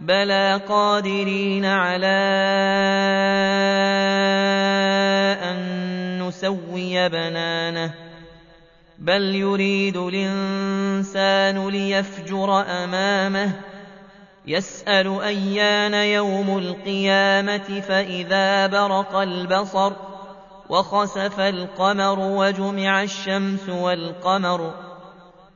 بلى قادرين على أن نسوي بنانه بل يريد الإنسان ليفجر أمامه يسأل أيان يوم القيامة فإذا برق البصر وخسف القمر وجمع الشمس والقمر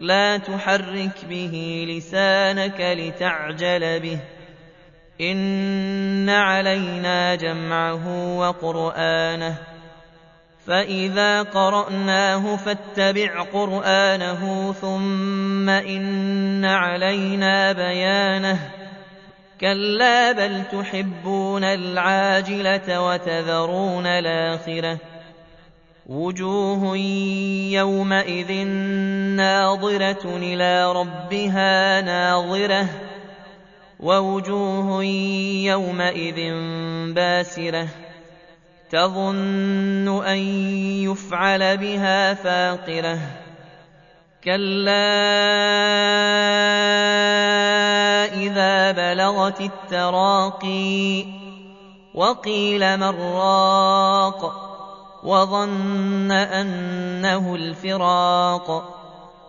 لا تحرك به لسانك لتعجل به. إن علينا جمعه وقرآنه. فإذا قرأناه فاتبع قرآنه ثم إن علينا بيانه. كلا بل تحبون العاجلة وتذرون الآخرة. وجوه يومئذ ناظرة إلى ربها ناظرة ووجوه يومئذ باسرة تظن أن يفعل بها فاقرة كلا إذا بلغت التراقي وقيل من راق وظن أنه الفراق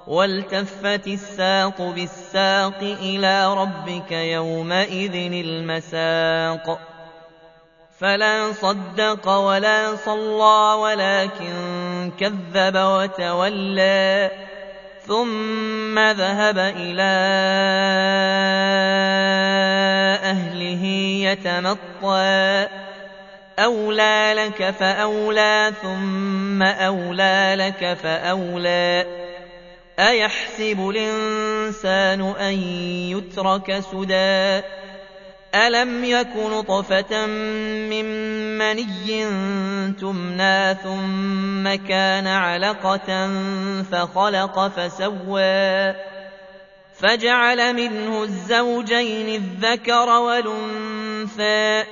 والتفت الساق بالساق إلى ربك يومئذ المساق فلا صدق ولا صلى ولكن كذب وتولى ثم ذهب إلى أهله يتمطى أولى لك فأولى ثم أولى لك فأولى أيحسب الإنسان أن يترك سدى ألم يك نطفة من مني تمنى ثم كان علقة فخلق فسوى فجعل منه الزوجين الذكر والأنثى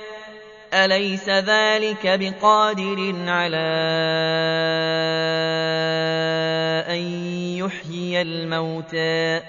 أليس ذلك بقادر على الموتى